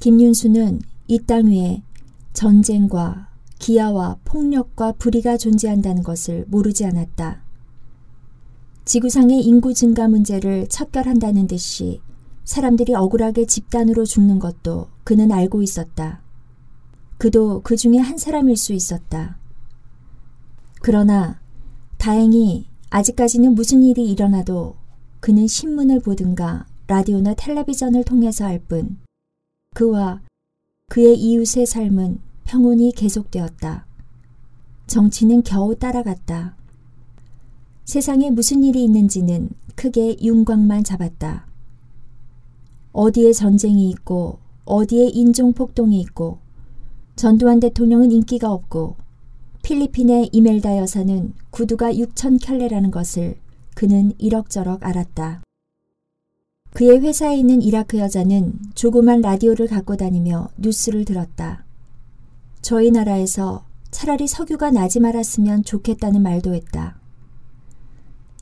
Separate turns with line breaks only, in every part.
김윤수는 이 땅 위에 전쟁과 기아와 폭력과 불의가 존재한다는 것을 모르지 않았다. 지구상의 인구 증가 문제를 척결한다는 듯이 사람들이 억울하게 집단으로 죽는 것도 그는 알고 있었다. 그도 그 중에 한 사람일 수 있었다. 그러나 다행히 아직까지는 무슨 일이 일어나도 그는 신문을 보든가 라디오나 텔레비전을 통해서 알뿐 그와 그의 이웃의 삶은 평온히 계속되었다. 정치는 겨우 따라갔다. 세상에 무슨 일이 있는지는 크게 윤곽만 잡았다. 어디에 전쟁이 있고 어디에 인종 폭동이 있고 전두환 대통령은 인기가 없고 필리핀의 이멜다 여사는 구두가 6천 켤레라는 것을 그는 이럭저럭 알았다. 그의 회사에 있는 이라크 여자는 조그만 라디오를 갖고 다니며 뉴스를 들었다. 저희 나라에서 차라리 석유가 나지 말았으면 좋겠다는 말도 했다.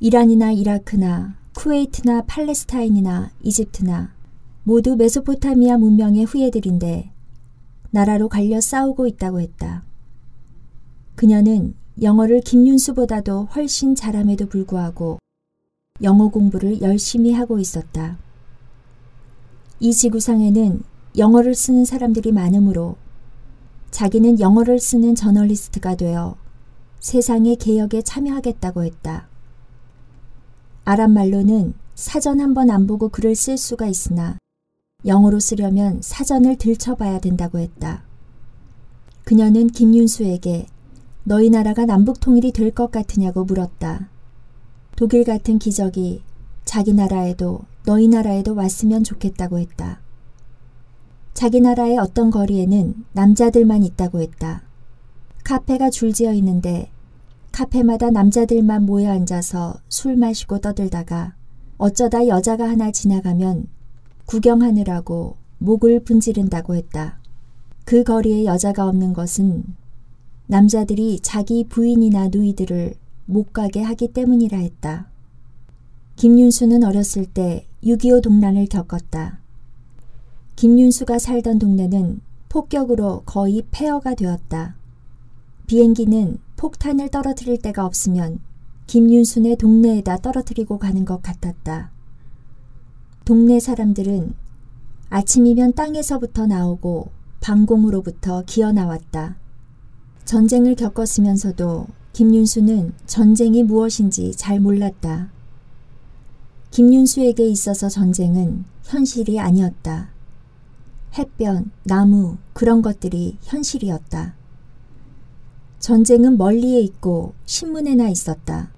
이란이나 이라크나 쿠웨이트나 팔레스타인이나 이집트나 모두 메소포타미아 문명의 후예들인데 나라로 갈려 싸우고 있다고 했다. 그녀는 영어를 김윤수보다도 훨씬 잘함에도 불구하고 영어 공부를 열심히 하고 있었다. 이 지구상에는 영어를 쓰는 사람들이 많으므로 자기는 영어를 쓰는 저널리스트가 되어 세상의 개혁에 참여하겠다고 했다. 아랍 말로는 사전 한 번 안 보고 글을 쓸 수가 있으나 영어로 쓰려면 사전을 들춰봐야 된다고 했다. 그녀는 김윤수에게 너희 나라가 남북 통일이 될 것 같으냐고 물었다. 독일 같은 기적이 자기 나라에도 너희 나라에도 왔으면 좋겠다고 했다. 자기 나라의 어떤 거리에는 남자들만 있다고 했다. 카페가 줄지어 있는데 카페마다 남자들만 모여 앉아서 술 마시고 떠들다가 어쩌다 여자가 하나 지나가면 구경하느라고 목을 분지른다고 했다. 그 거리에 여자가 없는 것은 남자들이 자기 부인이나 누이들을 못 가게 하기 때문이라 했다. 김윤수는 어렸을 때 6.25 동란을 겪었다. 김윤수가 살던 동네는 폭격으로 거의 폐허가 되었다. 비행기는 폭탄을 떨어뜨릴 데가 없으면 김윤순의 동네에다 떨어뜨리고 가는 것 같았다. 동네 사람들은 아침이면 땅에서부터 나오고 방공으로부터 기어 나왔다. 전쟁을 겪었으면서도 김윤수는 전쟁이 무엇인지 잘 몰랐다. 김윤수에게 있어서 전쟁은 현실이 아니었다. 햇변, 나무, 그런 것들이 현실이었다. 전쟁은 멀리에 있고 신문에나 있었다.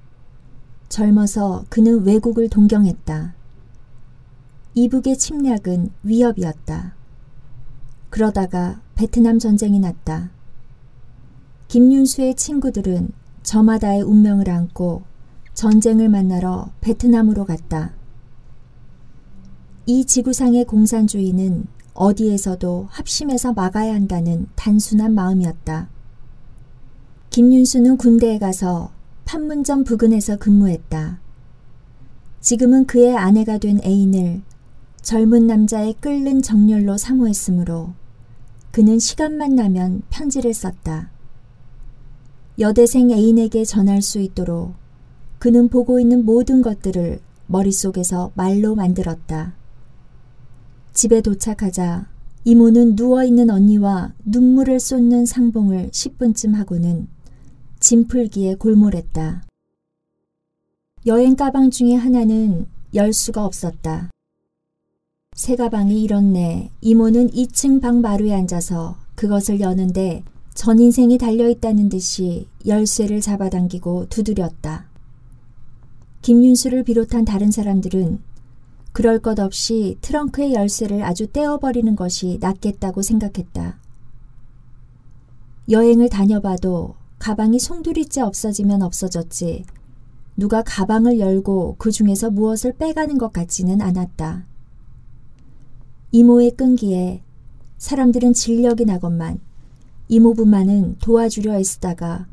젊어서 그는 외국을 동경했다. 이북의 침략은 위협이었다. 그러다가 베트남 전쟁이 났다. 김윤수의 친구들은 저마다의 운명을 안고 전쟁을 만나러 베트남으로 갔다. 이 지구상의 공산주의는 어디에서도 합심해서 막아야 한다는 단순한 마음이었다. 김윤수는 군대에 가서 판문점 부근에서 근무했다. 지금은 그의 아내가 된 애인을 젊은 남자의 끓는 정열로 사모했으므로 그는 시간만 나면 편지를 썼다. 여대생 애인에게 전할 수 있도록 그는 보고 있는 모든 것들을 머릿속에서 말로 만들었다. 집에 도착하자 이모는 누워있는 언니와 눈물을 쏟는 상봉을 10분쯤 하고는 짐 풀기에 골몰했다. 여행 가방 중에 하나는 열 수가 없었다. 새 가방이 이렇네. 이모는 2층 방 마루에 앉아서 그것을 여는데 전 인생이 달려있다는 듯이 열쇠를 잡아당기고 두드렸다. 김윤수를 비롯한 다른 사람들은 그럴 것 없이 트렁크의 열쇠를 아주 떼어버리는 것이 낫겠다고 생각했다. 여행을 다녀봐도 가방이 송두리째 없어지면 없어졌지 누가 가방을 열고 그 중에서 무엇을 빼가는 것 같지는 않았다. 이모의 끈기에 사람들은 진력이 나건만 이모부만은 도와주려 애쓰다가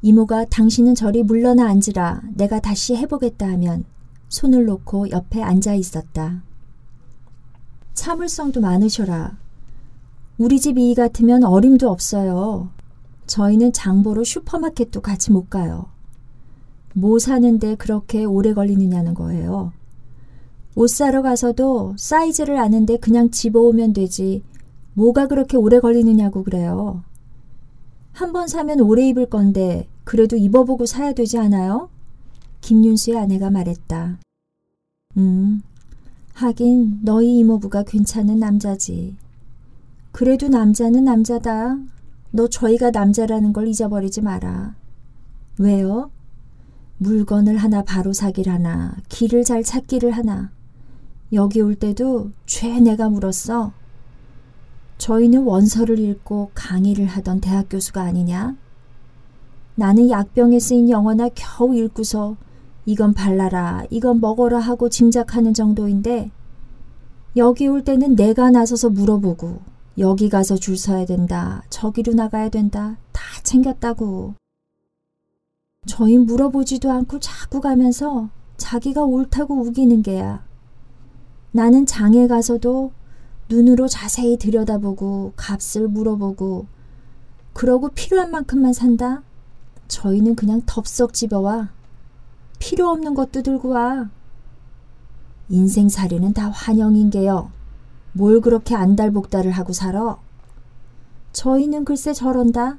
이모가 당신은 저리 물러나 앉으라 내가 다시 해보겠다 하면 손을 놓고 옆에 앉아 있었다. 참을성도 많으셔라. 우리 집이 같으면 어림도 없어요. 저희는 장보러 슈퍼마켓도 같이 못 가요. 뭐 사는데 그렇게 오래 걸리느냐는 거예요. 옷 사러 가서도 사이즈를 아는데 그냥 집어오면 되지. 뭐가 그렇게 오래 걸리느냐고 그래요. 한 번 사면 오래 입을 건데 그래도 입어보고 사야 되지 않아요? 김윤수의 아내가 말했다. 음, 하긴 너희 이모부가 괜찮은 남자지. 그래도 남자는 남자다. 너 저희가 남자라는 걸 잊어버리지 마라. 왜요? 물건을 하나 바로 사길 하나, 길을 잘 찾기를 하나. 여기 올 때도 죄 내가 물었어. 저희는 원서를 읽고 강의를 하던 대학 교수가 아니냐? 나는 약병에 쓰인 영어나 겨우 읽고서 이건 발라라, 이건 먹어라 하고 짐작하는 정도인데 여기 올 때는 내가 나서서 물어보고 여기 가서 줄 서야 된다, 저기로 나가야 된다, 다 챙겼다고. 저희 물어보지도 않고 자꾸 가면서 자기가 옳다고 우기는 게야. 나는 장에 가서도 눈으로 자세히 들여다보고 값을 물어보고 그러고 필요한 만큼만 산다. 저희는 그냥 덥석 집어와. 필요 없는 것도 들고 와. 인생살이는 다 환영인 게요. 뭘 그렇게 안달복달을 하고 살아? 저희는 글쎄 저런다.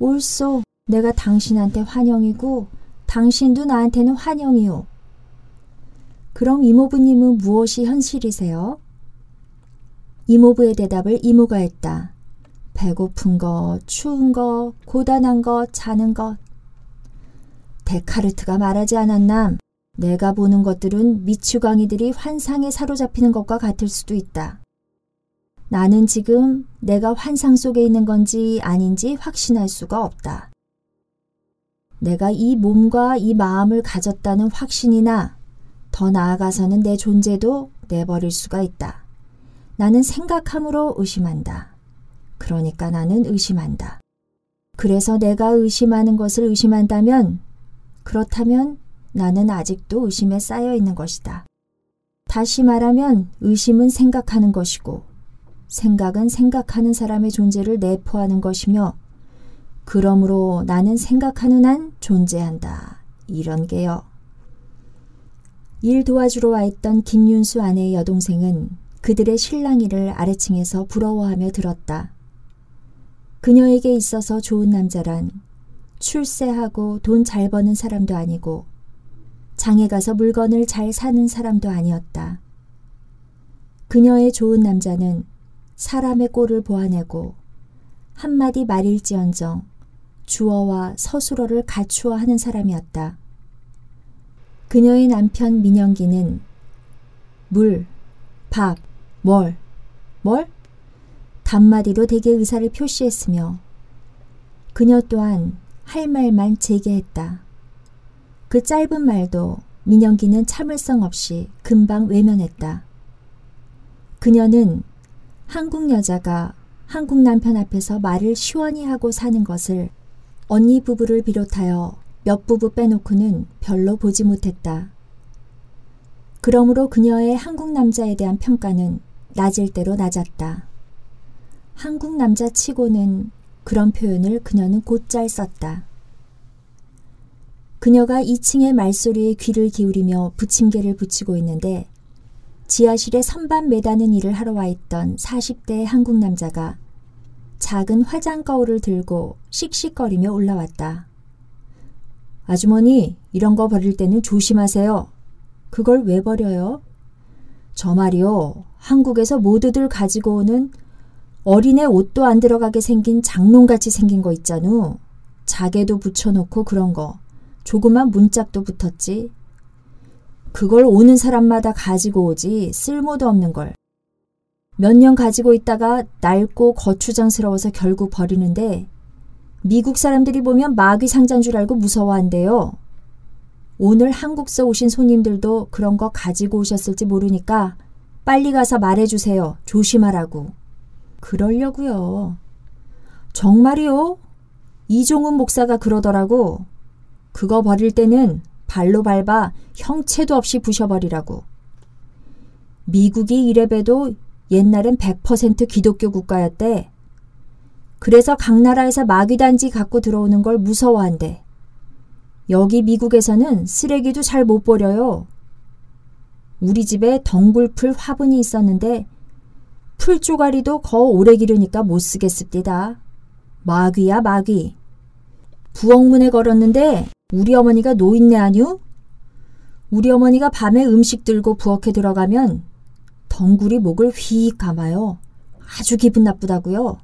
옳소. 내가 당신한테 환영이고 당신도 나한테는 환영이요. 그럼 이모부님은 무엇이 현실이세요? 이모부의 대답을 이모가 했다. 배고픈 것, 추운 것, 고단한 것, 자는 것. 데카르트가 말하지 않았남. 내가 보는 것들은 미추광이들이 환상에 사로잡히는 것과 같을 수도 있다. 나는 지금 내가 환상 속에 있는 건지 아닌지 확신할 수가 없다. 내가 이 몸과 이 마음을 가졌다는 확신이나 더 나아가서는 내 존재도 내버릴 수가 있다. 나는 생각함으로 의심한다. 그러니까 나는 의심한다. 그래서 내가 의심하는 것을 의심한다면 그렇다면 나는 아직도 의심에 쌓여 있는 것이다. 다시 말하면 의심은 생각하는 것이고 생각은 생각하는 사람의 존재를 내포하는 것이며 그러므로 나는 생각하는 한 존재한다. 이런 게요. 일 도와주러 와 있던 김윤수 아내의 여동생은 그들의 신랑이를 아래층에서 부러워하며 들었다. 그녀에게 있어서 좋은 남자란 출세하고 돈 잘 버는 사람도 아니고 장에 가서 물건을 잘 사는 사람도 아니었다. 그녀의 좋은 남자는 사람의 꼴을 보아내고 한마디 말일지언정 주어와 서술어를 갖추어 하는 사람이었다. 그녀의 남편 민영기는 물, 밥, 뭘, 뭘? 단마디로 대개 의사를 표시했으며 그녀 또한 할 말만 재개했다. 그 짧은 말도 민영기는 참을성 없이 금방 외면했다. 그녀는 한국 여자가 한국 남편 앞에서 말을 시원히 하고 사는 것을 언니 부부를 비롯하여 몇 부부 빼놓고는 별로 보지 못했다. 그러므로 그녀의 한국 남자에 대한 평가는 낮을 대로 낮았다. 한국 남자 치고는 그런 표현을 그녀는 곧잘 썼다. 그녀가 2층의 말소리에 귀를 기울이며 부침개를 붙이고 있는데 지하실에 선반 매다는 일을 하러 와 있던 40대의 한국 남자가 작은 화장 거울을 들고 씩씩거리며 올라왔다. 아주머니, 이런 거 버릴 때는 조심하세요. 그걸 왜 버려요? 저 말이요. 한국에서 모두들 가지고 오는 어린애 옷도 안 들어가게 생긴 장롱같이 생긴 거 있잖우. 자개도 붙여놓고 그런 거. 조그만 문짝도 붙었지. 그걸 오는 사람마다 가지고 오지 쓸모도 없는 걸. 몇 년 가지고 있다가 낡고 거추장스러워서 결국 버리는데 미국 사람들이 보면 마귀 상자인 줄 알고 무서워한대요. 오늘 한국서 오신 손님들도 그런 거 가지고 오셨을지 모르니까 빨리 가서 말해주세요. 조심하라고. 그러려고요. 정말이요? 이종훈 목사가 그러더라고. 그거 버릴 때는 발로 밟아 형체도 없이 부셔버리라고. 미국이 이래봬도 옛날엔 100% 기독교 국가였대. 그래서 각 나라에서 마귀단지 갖고 들어오는 걸 무서워한대. 여기 미국에서는 쓰레기도 잘 못 버려요. 우리 집에 덩굴풀 화분이 있었는데 풀 쪼가리도 거 오래 기르니까 못 쓰겠습니다. 마귀야 마귀. 부엌문에 걸었는데 우리 어머니가 노인네 아니오? 우리 어머니가 밤에 음식 들고 부엌에 들어가면 덩굴이 목을 휘익 감아요. 아주 기분 나쁘다고요.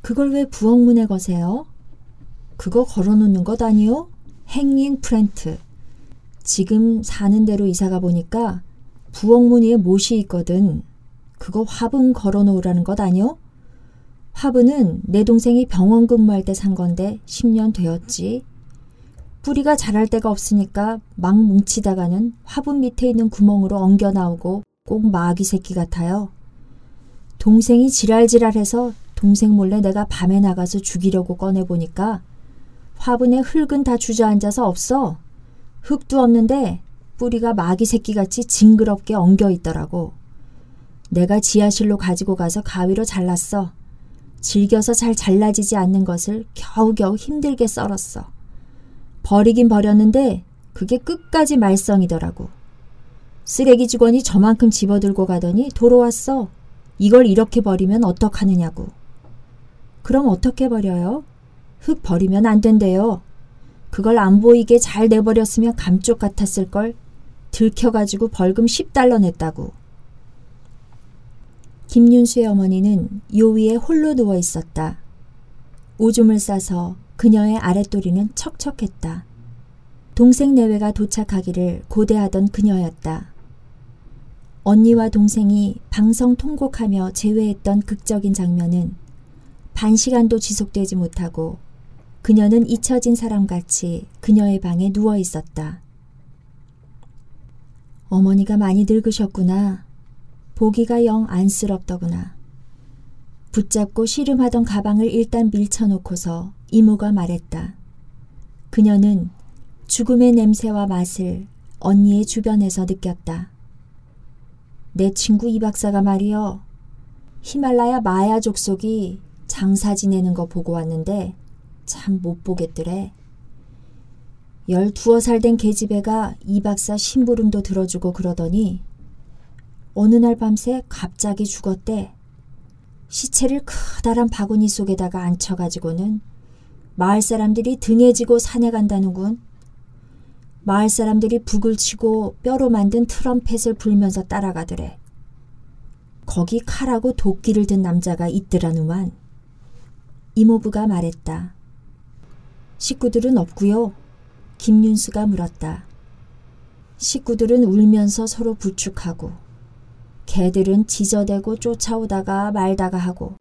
그걸 왜 부엌문에 거세요? 그거 걸어놓는 것 아니요? 행인 프렌트. 지금 사는 데로 이사가 보니까 부엌문 위에 못이 있거든. 그거 화분 걸어놓으라는 것 아니요? 화분은 내 동생이 병원 근무할 때 산 건데 10년 되었지. 뿌리가 자랄 데가 없으니까 막 뭉치다가는 화분 밑에 있는 구멍으로 엉겨 나오고 꼭 마귀 새끼 같아요. 동생이 지랄지랄해서 동생 몰래 내가 밤에 나가서 죽이려고 꺼내보니까 화분에 흙은 다 주저앉아서 없어. 흙도 없는데 뿌리가 마귀 새끼같이 징그럽게 엉겨 있더라고. 내가 지하실로 가지고 가서 가위로 잘랐어. 질겨서 잘 잘라지지 않는 것을 겨우겨우 힘들게 썰었어. 버리긴 버렸는데 그게 끝까지 말썽이더라고. 쓰레기 직원이 저만큼 집어들고 가더니 돌아왔어. 이걸 이렇게 버리면 어떡하느냐고. 그럼 어떻게 버려요? 흙 버리면 안 된대요. 그걸 안 보이게 잘 내버렸으면 감쪽 같았을 걸 들켜가지고 벌금 10달러 냈다고. 김윤수의 어머니는 요 위에 홀로 누워 있었다. 오줌을 싸서 그녀의 아랫도리는 척척했다. 동생 내외가 도착하기를 고대하던 그녀였다. 언니와 동생이 방성 통곡하며 제외했던 극적인 장면은 반 시간도 지속되지 못하고 그녀는 잊혀진 사람같이 그녀의 방에 누워 있었다. 어머니가 많이 늙으셨구나. 보기가 영 안쓰럽더구나. 붙잡고 씨름하던 가방을 일단 밀쳐놓고서 이모가 말했다. 그녀는 죽음의 냄새와 맛을 언니의 주변에서 느꼈다. 내 친구 이 박사가 말이여 히말라야 마야 족속이 장사 지내는 거 보고 왔는데 참 못 보겠더래. 열두어 살 된 계집애가 이 박사 심부름도 들어주고 그러더니 어느 날 밤새 갑자기 죽었대. 시체를 커다란 바구니 속에다가 앉혀가지고는 마을 사람들이 등에 지고 산에 간다는군. 마을 사람들이 북을 치고 뼈로 만든 트럼펫을 불면서 따라가더래. 거기 칼하고 도끼를 든 남자가 있더라누만. 이모부가 말했다. 식구들은 없고요. 김윤수가 물었다. 식구들은 울면서 서로 부축하고 개들은 지저대고 쫓아오다가 말다가 하고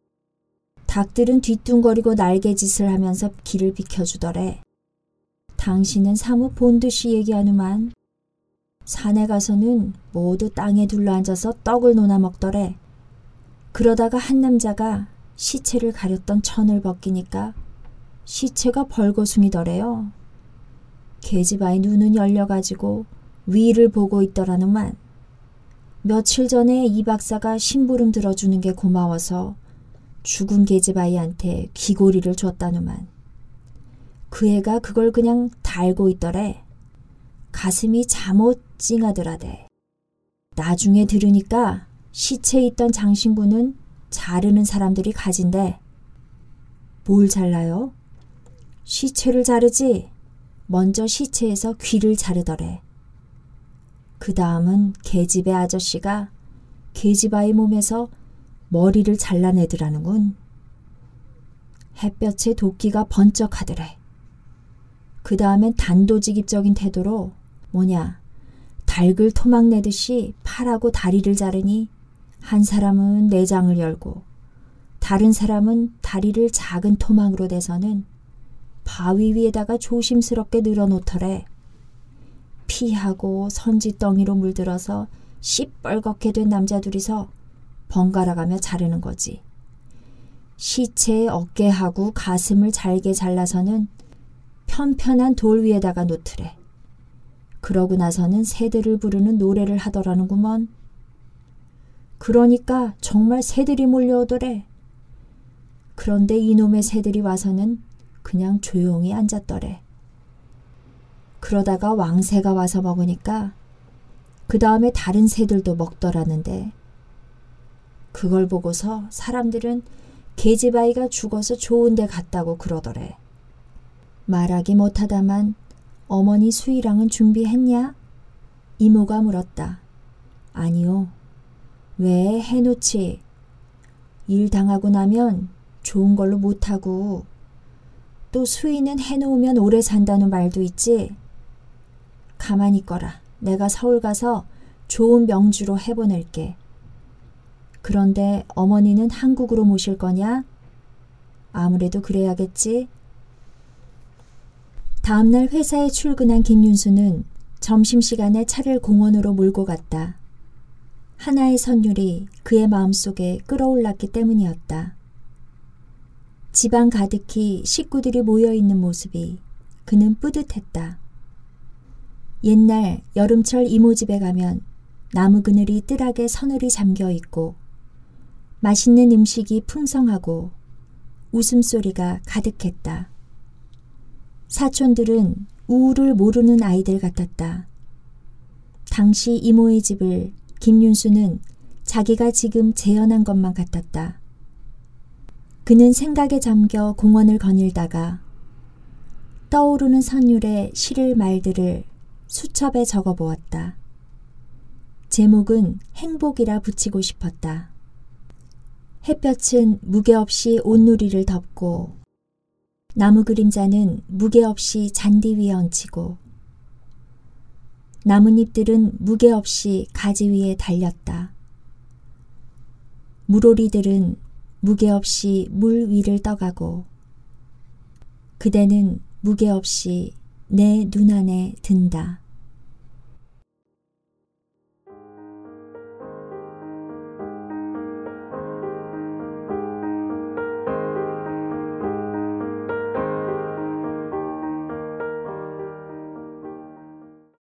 닭들은 뒤뚱거리고 날개짓을 하면서 길을 비켜주더래. 당신은 사무 본듯이 얘기하누만 산에 가서는 모두 땅에 둘러앉아서 떡을 논아 먹더래. 그러다가 한 남자가 시체를 가렸던 천을 벗기니까 시체가 벌거숭이더래요. 계집아이 눈은 열려가지고 위를 보고 있더라는만 며칠 전에 이 박사가 심부름 들어주는 게 고마워서 죽은 계집아이한테 귀고리를 줬다누만. 그 애가 그걸 그냥 달고 있더래. 가슴이 잠옷 찡하더라대. 나중에 들으니까 시체에 있던 장신구는 자르는 사람들이 가진대. 뭘 잘라요? 시체를 자르지. 먼저 시체에서 귀를 자르더래. 그 다음은 계집의 아저씨가 계집아이 몸에서 머리를 잘라내더라는군. 햇볕에 도끼가 번쩍하더래. 그 다음엔 단도직입적인 태도로 뭐냐 닭을 토막 내듯이 팔하고 다리를 자르니 한 사람은 내장을 열고 다른 사람은 다리를 작은 토막으로 대서는 바위 위에다가 조심스럽게 늘어놓더래. 피하고 선지덩이로 물들어서 시뻘겋게 된 남자 둘이서 번갈아가며 자르는 거지. 시체의 어깨하고 가슴을 잘게 잘라서는 편편한 돌 위에다가 놓더래. 그러고 나서는 새들을 부르는 노래를 하더라는구먼. 그러니까 정말 새들이 몰려오더래. 그런데 이놈의 새들이 와서는 그냥 조용히 앉았더래. 그러다가 왕새가 와서 먹으니까 그 다음에 다른 새들도 먹더라는데 그걸 보고서 사람들은 계집아이가 죽어서 좋은 데 갔다고 그러더래. 말하기 못하다만 어머니 수희랑은 준비했냐? 이모가 물었다. 아니요. 왜 해놓지? 일 당하고 나면 좋은 걸로 못하고 또 수희는 해놓으면 오래 산다는 말도 있지. 가만히 있거라. 내가 서울 가서 좋은 명주로 해보낼게. 그런데 어머니는 한국으로 모실 거냐? 아무래도 그래야겠지. 다음날 회사에 출근한 김윤수는 점심시간에 차를 공원으로 몰고 갔다. 하나의 선율이 그의 마음속에 끌어올랐기 때문이었다. 집안 가득히 식구들이 모여 있는 모습이 그는 뿌듯했다. 옛날 여름철 이모 집에 가면 나무 그늘이 뜰하게 서늘이 잠겨 있고 맛있는 음식이 풍성하고 웃음소리가 가득했다. 사촌들은 우울을 모르는 아이들 같았다. 당시 이모의 집을 김윤수는 자기가 지금 재현한 것만 같았다. 그는 생각에 잠겨 공원을 거닐다가 떠오르는 선율의 시를 말들을 수첩에 적어 보았다. 제목은 행복이라 붙이고 싶었다. 햇볕은 무게 없이 온누리를 덮고 나무 그림자는 무게 없이 잔디 위에 얹히고 나뭇잎들은 무게 없이 가지 위에 달렸다. 물오리들은 무게 없이 물 위를 떠가고 그대는 무게 없이 내 눈 안에 든다.